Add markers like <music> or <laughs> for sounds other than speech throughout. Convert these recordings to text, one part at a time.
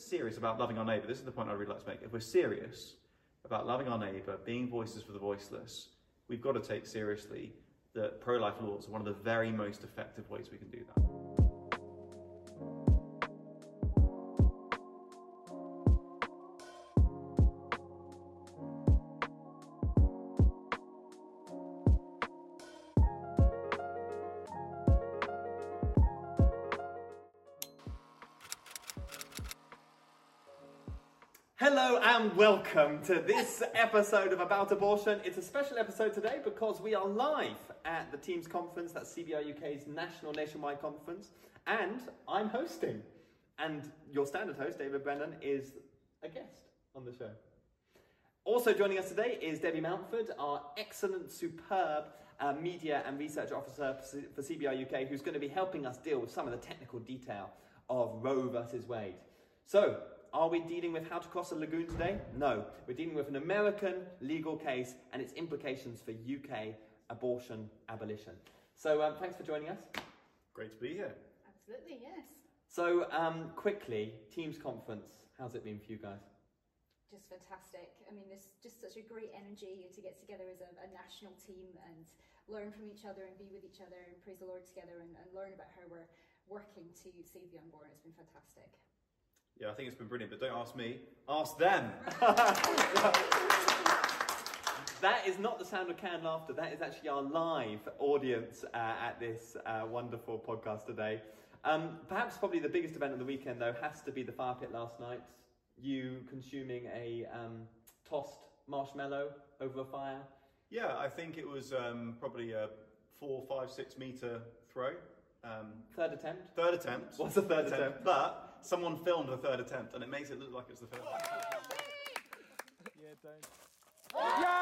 serious about loving our neighbour, this is the point I'd really like to make. If we're serious about loving our neighbour, being voices for the voiceless, we've got to take seriously that pro life laws are one of the very most effective ways we can do that. Welcome to this episode of About Abortion. It's a special episode today because we are live at the Teams Conference, that's CBR UK's national nationwide conference, and I'm hosting. And your standard host, David Brennan, is a guest on the show. Also joining us today is Debbie Mountford, our excellent, superb uh, media and research officer for CBR UK, who's going to be helping us deal with some of the technical detail of Roe versus Wade. So, are we dealing with how to cross a lagoon today? No. We're dealing with an American legal case and its implications for UK abortion abolition. So um, thanks for joining us. Great to be here. Absolutely, yes. So um, quickly, Teams conference. How's it been for you guys? Just fantastic. I mean, there's just such a great energy to get together as a, a national team and learn from each other and be with each other and praise the Lord together and, and learn about how we're working to save the unborn. It's been fantastic. Yeah, I think it's been brilliant, but don't ask me, ask them. <laughs> that is not the sound of canned laughter, that is actually our live audience uh, at this uh, wonderful podcast today. Um, perhaps probably the biggest event of the weekend, though, has to be the fire pit last night. You consuming a um, tossed marshmallow over a fire. Yeah, I think it was um, probably a four, five, six metre throw. Um, third attempt? Third attempt. <laughs> What's the third attempt? But someone filmed the third attempt and it makes it look like it's the first. <laughs> yeah, don't. Yo!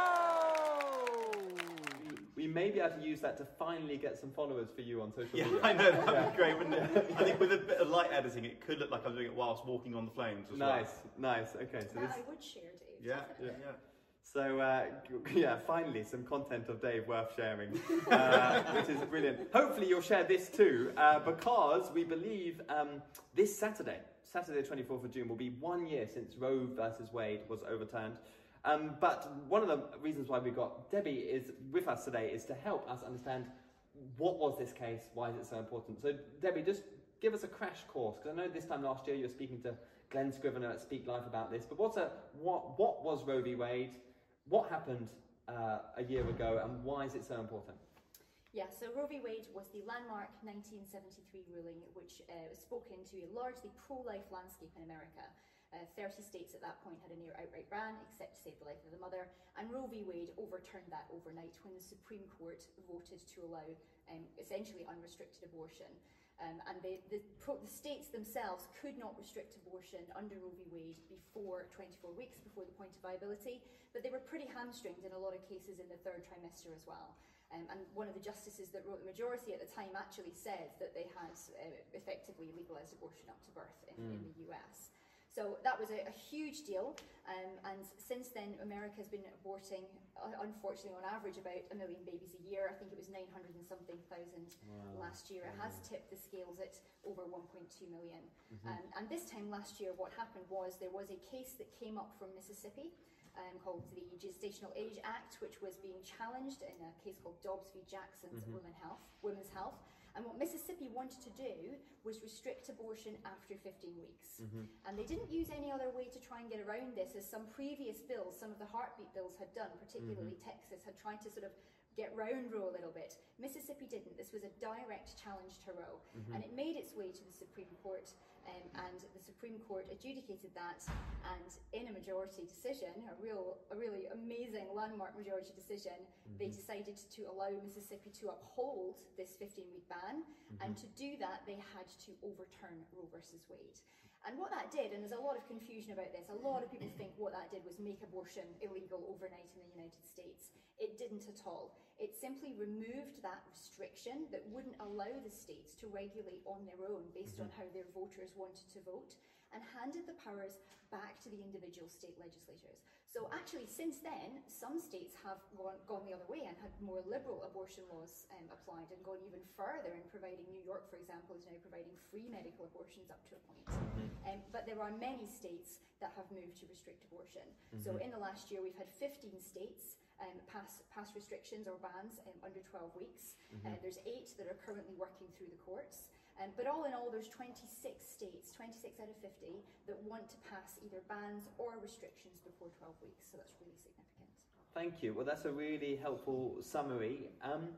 We may be able to use that to finally get some followers for you on social yeah, media. I know, that'd yeah. be great, wouldn't it? <laughs> I think with a bit of light editing, it could look like I'm doing it whilst walking on the flames as nice, well. Nice, nice. Okay, so this... I would share, Dave. Yeah, yeah, yeah. So uh, <laughs> yeah, finally some content of Dave worth sharing, uh, <laughs> which is brilliant. Hopefully you'll share this too, uh, because we believe um, this Saturday, Saturday the 24th of June, will be one year since Roe versus Wade was overturned. Um, but one of the reasons why we got Debbie is with us today is to help us understand what was this case, why is it so important. So Debbie, just give us a crash course because I know this time last year you were speaking to Glen Scrivener at Speak Life about this. But what's a what what was Roe v Wade? What happened uh, a year ago and why is it so important? Yeah, so Roe v. Wade was the landmark 1973 ruling which uh, spoke into a largely pro-life landscape in America. Uh, 30 states at that point had a near outright ban, except to save the life of the mother, and Roe v. Wade overturned that overnight when the Supreme Court voted to allow um, essentially unrestricted abortion. Um, and they, the, pro, the states themselves could not restrict abortion under Roe v. Wade before 24 weeks, before the point of viability, but they were pretty hamstringed in a lot of cases in the third trimester as well. Um, and one of the justices that wrote the majority at the time actually said that they had uh, effectively legalised abortion up to birth in, mm. in the US. So that was a, a huge deal. Um, and since then, America has been aborting, uh, unfortunately, on average, about a million babies a year. I think it was 900 and something thousand wow. last year. It has tipped the scales at over 1.2 million. Mm-hmm. Um, and this time last year, what happened was there was a case that came up from Mississippi. Um, called the Gestational Age Act, which was being challenged in a case called Dobbs v. Jackson's mm-hmm. Women Health, Women's Health, and what Mississippi wanted to do was restrict abortion after 15 weeks. Mm-hmm. And they didn't use any other way to try and get around this, as some previous bills, some of the heartbeat bills had done, particularly mm-hmm. Texas, had tried to sort of get round Roe a little bit. Mississippi didn't. This was a direct challenge to Roe. Mm-hmm. And it made its way to the Supreme Court, um, and the Supreme Court adjudicated that. And in a majority decision, a real, a really amazing landmark majority decision, mm-hmm. they decided to allow Mississippi to uphold this 15 week ban. Mm-hmm. And to do that, they had to overturn Roe versus Wade. And what that did, and there's a lot of confusion about this, a lot of people think what that did was make abortion illegal overnight in the United States. It didn't at all. It simply removed that restriction that wouldn't allow the states to regulate on their own based mm-hmm. on how their voters wanted to vote. and handed the powers back to the individual state legislatures. So actually, since then, some states have gone, gone the other way and had more liberal abortion laws um, applied and gone even further in providing. New York, for example, is now providing free medical abortions up to a point. Um, but there are many states that have moved to restrict abortion. So in the last year, we've had 15 states um, pass, pass restrictions or bans um, under 12 weeks. Uh, there's eight that are currently working through the courts. Um, but all in all, there's 26 states, 26 out of 50, that want to pass either bans or restrictions before 12 weeks. So that's really significant. Thank you. Well, that's a really helpful summary. Um,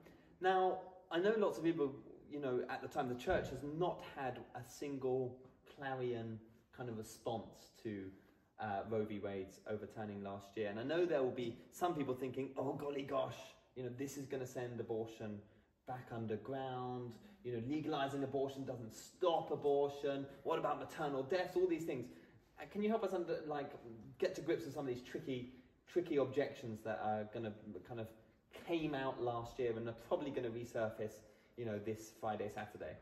now, I know lots of people, you know, at the time, the church has not had a single clarion kind of response to uh, Roe v. Wade's overturning last year. And I know there will be some people thinking, oh, golly gosh, you know, this is going to send abortion back underground. You know, legalizing abortion doesn't stop abortion. What about maternal deaths? All these things. Uh, can you help us under, like, get to grips with some of these tricky, tricky objections that are going to kind of came out last year and are probably going to resurface, you know, this Friday, Saturday?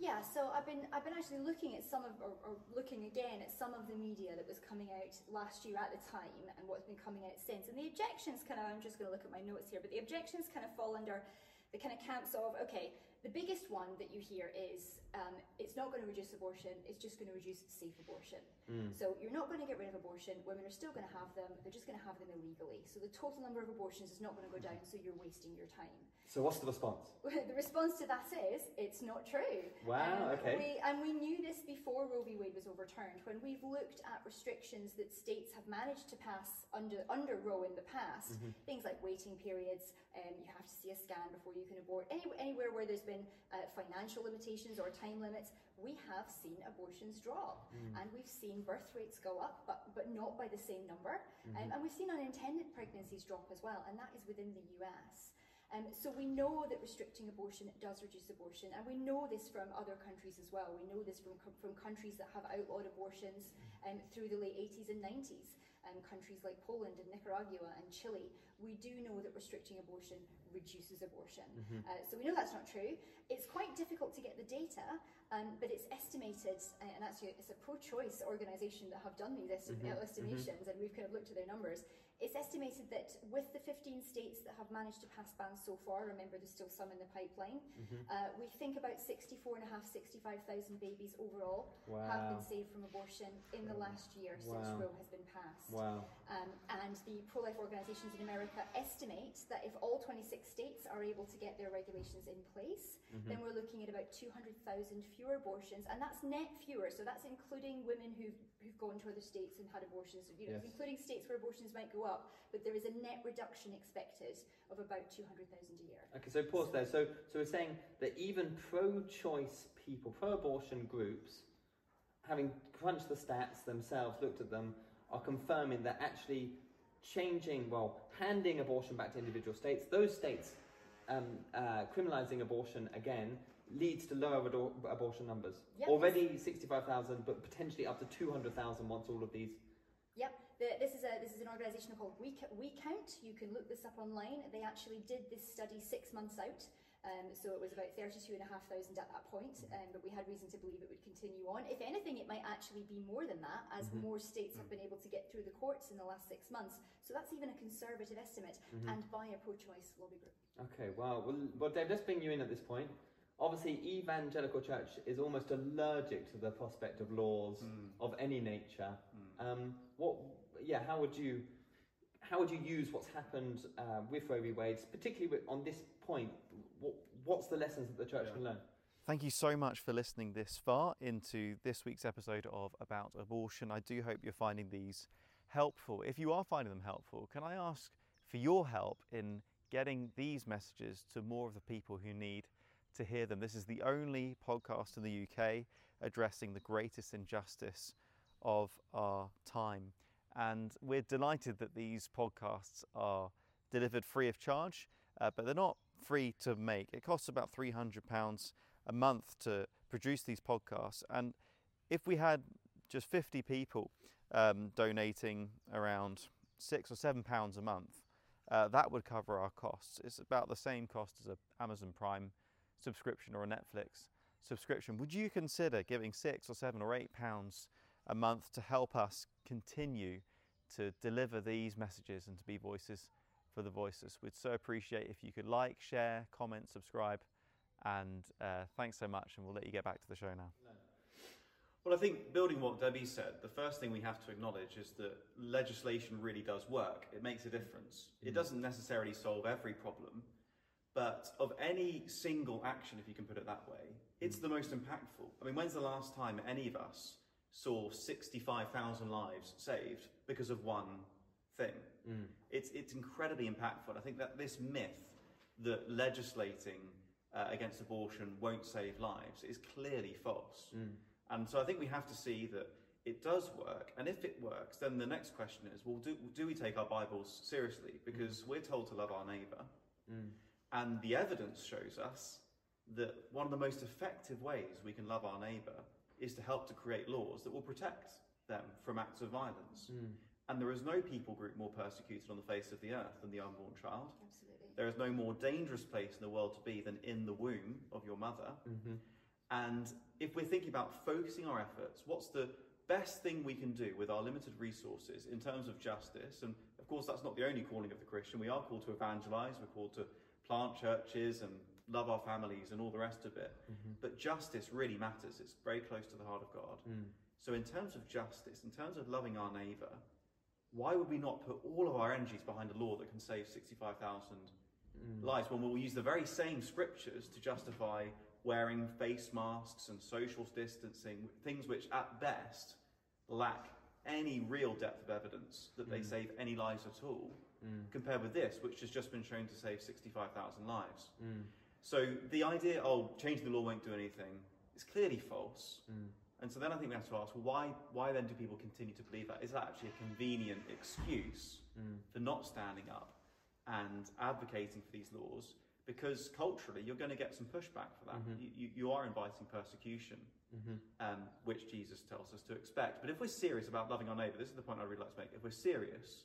Yeah, so I've been I've been actually looking at some of or, or looking again at some of the media that was coming out last year at the time and what's been coming out since. And the objections kind of I'm just going to look at my notes here, but the objections kind of fall under the kind of camps of okay, the biggest one that you hear is um, it's not going to reduce abortion, it's just going to reduce safe abortion. So you're not going to get rid of abortion, women are still going to have them, they're just going to have them illegally. So the total number of abortions is not going to go down, so you're wasting your time. So, what's the response? <laughs> the response to that is it's not true. Wow, Um, okay. We, and we knew this before Roe v. Wade was overturned. When we've looked at restrictions that states have managed to pass under under Roe in the past, Mm-hmm. things like waiting periods, um, you have to see a scan before you can abort. Any, anywhere where there's been uh, financial limitations or time limits, we have seen abortions drop, Mm. and we've seen birth rates go up, but but not by the same number. Mm-hmm. Um, and we've seen unintended pregnancies drop as well, and that is within the US. Um, so we know that restricting abortion does reduce abortion, and we know this from other countries as well. We know this from from countries that have outlawed abortions um, through the late 80s and 90s. Um, countries like Poland and Nicaragua and Chile, we do know that restricting abortion reduces abortion. Uh, so we know that's not true. It's quite difficult to get the data, um, but it's estimated, uh, and actually it's a pro-choice organisation that have done these esti- uh, estimations, and we've kind of looked at their numbers. It's estimated that with the 15 states that have managed to pass bans so far, remember there's still some in the pipeline, uh, we think about 64,500, 65,000 babies overall have been saved from abortion in the last year since Wow. Roe has been passed. Wow. Um, and the pro life organisations in America estimate that if all 26 states are able to get their regulations in place, Mm-hmm. then we're looking at about 200,000 fewer abortions, and that's net fewer. So that's including women who've, who've gone to other states and had abortions, you know, Yes. including states where abortions might go up, but there is a net reduction expected of about 200,000 a year. Okay, so pause there. So, so we're saying that even pro-choice people, pro-abortion groups, having crunched the stats themselves, looked at them, are confirming that actually changing, well, handing abortion back to individual states, those states um, uh, criminalising abortion again leads to lower ado- abortion numbers. Yep. Already 65,000, but potentially up to 200,000 once all of these. Yep, the, this is a this is an organisation called We, we Count. You can look this up online. They actually did this study six months out. Um, so it was about 32,500 at that point, um, but we had reason to believe it would continue on. If anything, it might actually be more than that, as more states have been able to get through the courts in the last six months. So that's even a conservative estimate, and by a pro-choice lobby group. Okay, well, well, well, Dave, let's bring you in at this point. Obviously, evangelical church is almost allergic to the prospect of laws of any nature. Um, what, yeah, how would you, how would you use what's happened uh, with Roe v. Wade, particularly with, on this point? What, what's the lessons that the church Yeah. can learn? Thank you so much for listening this far into this week's episode of About Abortion. I do hope you're finding these helpful. If you are finding them helpful, can I ask for your help in getting these messages to more of the people who need to hear them? This is the only podcast in the UK addressing the greatest injustice of our time. And we're delighted that these podcasts are delivered free of charge, uh, but they're not free to make. It costs about £300 a month to produce these podcasts. And if we had just 50 people um, donating around six or seven pounds a month, uh, that would cover our costs. It's about the same cost as an Amazon Prime subscription or a Netflix subscription. Would you consider giving six or seven or eight pounds a month to help us continue to deliver these messages and to be voices for the voiceless. We'd so appreciate if you could like, share, comment, subscribe, and uh, thanks so much. And we'll let you get back to the show now. Well, I think building what Debbie said, the first thing we have to acknowledge is that legislation really does work. It makes a difference. It doesn't necessarily solve every problem, but of any single action, if you can put it that way, it's mm. the most impactful. I mean, when's the last time any of us saw 65,000 lives saved because of one thing? Mm. It's, it's incredibly impactful. I think that this myth that legislating uh, against abortion won't save lives is clearly false. Mm. And so I think we have to see that it does work. And if it works, then the next question is well, do, do we take our Bibles seriously? Because we're told to love our neighbour. And the evidence shows us that one of the most effective ways we can love our neighbour is to help to create laws that will protect them from acts of violence. Hmm. And there is no people group more persecuted on the face of the earth than the unborn child. Absolutely. There is no more dangerous place in the world to be than in the womb of your mother. Mm-hmm. And if we're thinking about focusing our efforts, what's the best thing we can do with our limited resources in terms of justice? And of course, that's not the only calling of the Christian. We are called to evangelize, we're called to plant churches and love our families and all the rest of it. Mm-hmm. But justice really matters, it's very close to the heart of God. Mm. So, in terms of justice, in terms of loving our neighbour, why would we not put all of our energies behind a law that can save 65,000 mm. lives when we'll use the very same scriptures to justify wearing face masks and social distancing, things which at best lack any real depth of evidence that they mm. save any lives at all, Mm. compared with this, which has just been shown to save 65,000 lives. Mm. So the idea, oh, changing the law won't do anything, is clearly false. Mm. And so then I think we have to ask, well, why, why then do people continue to believe that? Is that actually a convenient excuse for not standing up and advocating for these laws? Because culturally, you're going to get some pushback for that. Mm-hmm. You, you, you are inviting persecution, mm-hmm. um, which Jesus tells us to expect. But if we're serious about loving our neighbour, this is the point I'd really like to make. If we're serious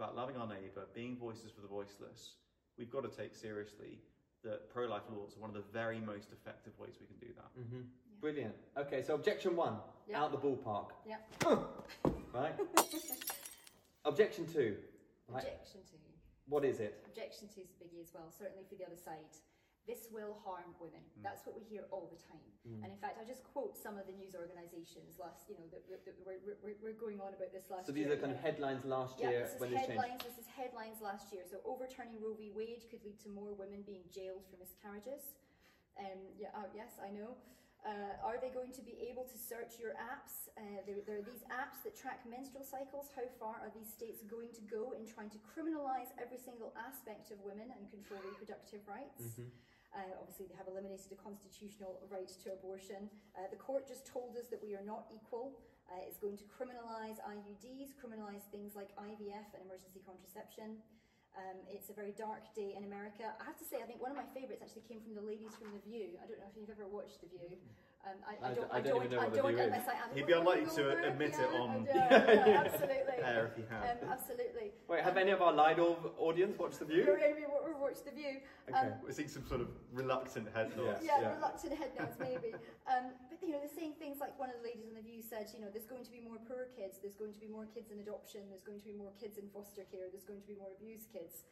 about loving our neighbour, being voices for the voiceless, we've got to take seriously that pro life laws are one of the very most effective ways we can do that. Mm-hmm. Brilliant. Okay, so objection one, Yeah. out the ballpark. Yeah. <laughs> Right? <laughs> objection two. Right. Objection to. What is it? Objection to is a biggie as well, certainly for the other side. This will harm women. That's what we hear all the time. And in fact, I'll just quote some of the news organisations last, you know, that, that, that we're, we're, we're going on about this last So these year. are kind of headlines last Yeah, year this is headlines. This is headlines last year. So overturning Roe v. Wade could lead to more women being jailed for miscarriages. Um, yeah, uh, yes, I know. Uh, are they going to be able to search your apps? Uh, there, there are these apps that track menstrual cycles. How far are these states going to go in trying to criminalise every single aspect of women and control reproductive rights? Uh, obviously, they have eliminated a constitutional right to abortion. Uh, the court just told us that we are not equal. Uh, it's going to criminalise IUDs, criminalise things like IVF and emergency contraception. Um, it's a very dark day in America. I have to say, I think one of my favourites actually came from the ladies from The View. I don't know if you've ever watched The View. Um, I, I I, don't, d- I don't even know I what The don't, is. unless I am. He'd be unlikely gonna to admit it on- I <laughs> yeah, absolutely. Air if he had. Um, absolutely. Wait, have any of our Lido audience watched The View? We're, we're, we're watched The View. Okay. Um, We're seeing some sort of reluctant head nods. yeah, yeah. reluctant head nods maybe. um, but you know, they're saying things like one of the ladies on the View said, you know, there's going to be more poor kids, there's going to be more kids in adoption, there's going to be more kids in foster care, there's going to be more abused kids.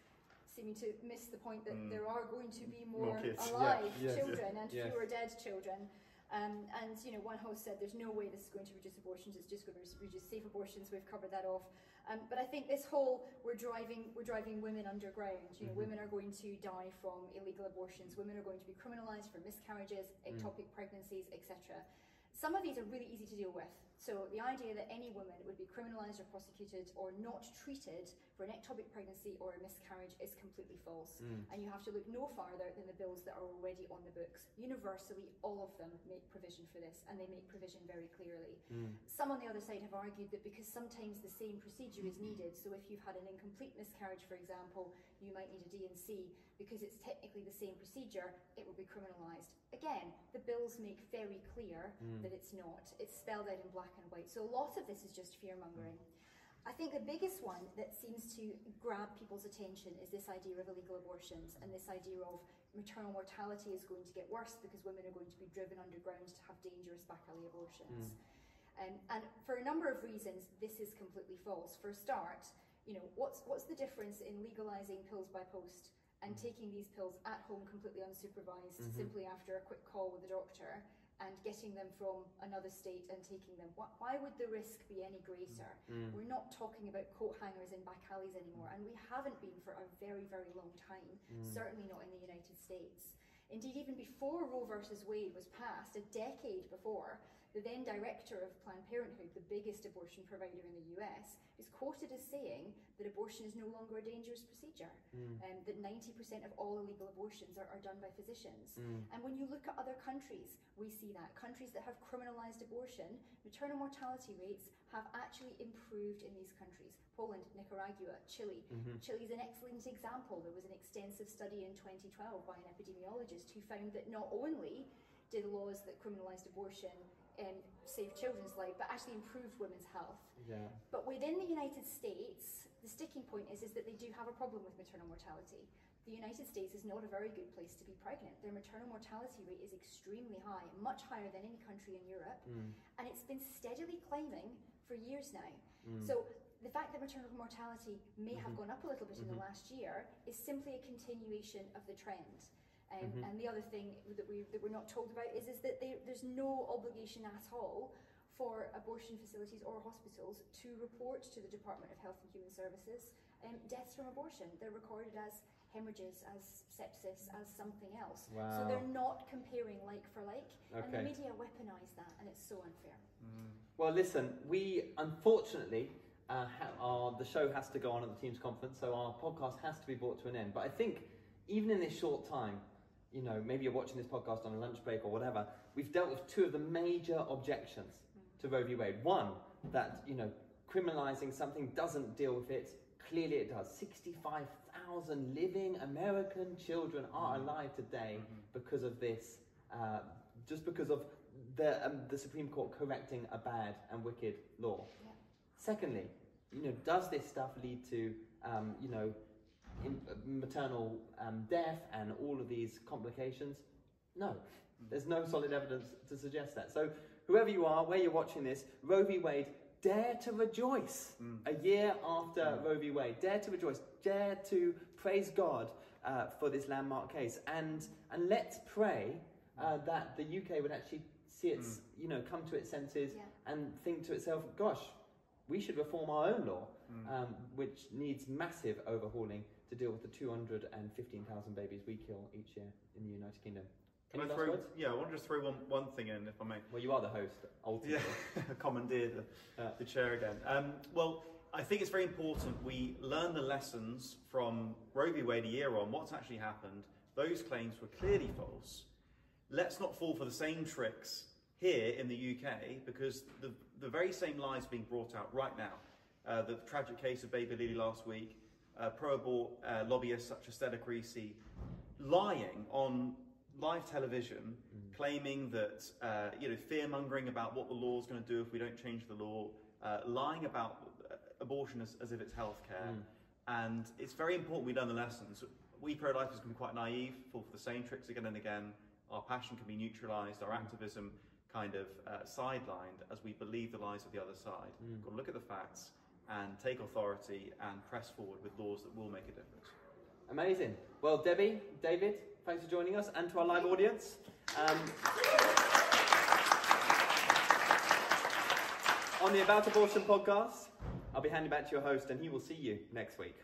Seeming to miss the point that Mm. there are going to be More more, alive Yeah. Yes. children and Yes. fewer dead children. Um, and you know, one host said, "There's no way this is going to reduce abortions. It's just going to reduce safe abortions." We've covered that off. Um, but I think this whole we're driving we're driving women underground. You know, Mhm. women are going to die from illegal abortions. Women are going to be criminalised for miscarriages, ectopic pregnancies, etc. Some of these are really easy to deal with. So the idea that any woman would be criminalised or prosecuted or not treated for an ectopic pregnancy or a miscarriage is completely false. Mm. And you have to look no farther than the bills that are already on the books. Universally, all of them make provision for this, and they make provision very clearly. Mm. Some on the other side have argued that because sometimes the same procedure is needed, so if you've had an incomplete miscarriage, for example, you might need a D&C, because it's technically the same procedure, it will be criminalised. Again, the bills make very clear Mm. that it's not. It's spelled out in black and white. So a lot of this is just fear mongering. I think the biggest one that seems to grab people's attention is this idea of illegal abortions and this idea of maternal mortality is going to get worse because women are going to be driven underground to have dangerous back alley abortions. Um, and for a number of reasons, this is completely false. For a start, you know, what's, what's the difference in legalising pills by post and taking these pills at home completely unsupervised, Mhm. simply after a quick call with a doctor, and getting them from another state and taking them? Why, why would the risk be any greater? Mm. We're not talking about coat hangers in back alleys anymore, and we haven't been for a very, very long time, Mm. certainly not in the United States. Indeed, even before Roe versus Wade was passed, a decade before, the then director of Planned Parenthood, the biggest abortion provider in the US, is quoted as saying that abortion is no longer a dangerous procedure, Mm. and that 90% of all illegal abortions are, are done by physicians. Mm. And when you look at other countries, we see that. Countries that have criminalised abortion, maternal mortality rates have actually improved in these countries. Poland, Nicaragua, Chile. Mhm. Chile is an excellent example. There was an extensive study in 2012 by an epidemiologist who found that not only did laws that criminalised abortion um, save children's lives, but actually improved women's health. Yeah. But within the United States, the sticking point is, is that they do have a problem with maternal mortality. The United States is not a very good place to be pregnant. Their maternal mortality rate is extremely high, much higher than any country in Europe, Mm. and it's been steadily climbing for years now. Mm. So the fact that maternal mortality may have Mhm. gone up a little bit in the Mhm. last year is simply a continuation of the trend. Um, Mhm. And the other thing that we that we're not told about is is that they, there's no obligation at all for abortion facilities or hospitals to report to the Department of Health and Human Services um, deaths from abortion. They're recorded as hemorrhages, as sepsis, as something else. Wow. So they're not comparing like for like, and the media weaponise that, and it's so unfair. Well, listen, we unfortunately uh, ha- our, the show has to go on at the team's conference, so our podcast has to be brought to an end. But I think even in this short time, you know, maybe you're watching this podcast on a lunch break or whatever, we've dealt with two of the major objections to Roe v. Wade. One, that, you know, criminalizing something doesn't deal with it. Clearly it does. 65,000 living American children are alive today because of this, uh, just because of the, um, the Supreme Court correcting a bad and wicked law. Yeah. Secondly, you know, does this stuff lead to, um, you know, in, maternal um, death and all of these complications? No, there's no solid evidence to suggest that. So, whoever you are, where you're watching this, Roe v. Wade, dare to rejoice. A year after Roe v. Wade, dare to rejoice, dare to praise God uh, for this landmark case, and and let's pray uh, that the UK would actually see its, you know, come to its senses Yeah. and think to itself, gosh, we should reform our own law, um, which needs massive overhauling to deal with the 215,000 babies we kill each year in the United Kingdom. Can Any I throw? words? Yeah, I want to just throw one, one thing in, if I may. Well, you are the host, ultimately. Yeah, <laughs> commandeer the, Uh, the chair again. Um, well, I think it's very important we learn the lessons from Roe v. Wade a year on. What's actually happened? Those claims were clearly false. Let's not fall for the same tricks here in the UK because the, the very same lies being brought out right now. Uh, the tragic case of Baby Lily last week, uh, pro-abort uh, lobbyists such as Stella Creasy lying on live television, claiming that uh, you know fear-mongering about what the law is going to do if we don't change the law, uh, lying about uh, abortion as, as if it's healthcare, and it's very important we learn the lessons. We pro-lifers can be quite naive, fall for the same tricks again and again. Our passion can be neutralised, our activism kind of uh, sidelined as we believe the lies of the other side. We've got to look at the facts and take authority and press forward with laws that will make a difference. Amazing. Well, Debbie, David, thanks for joining us, and to our live audience. Um, on the About Abortion podcast, I'll be handing back to your host, and he will see you next week.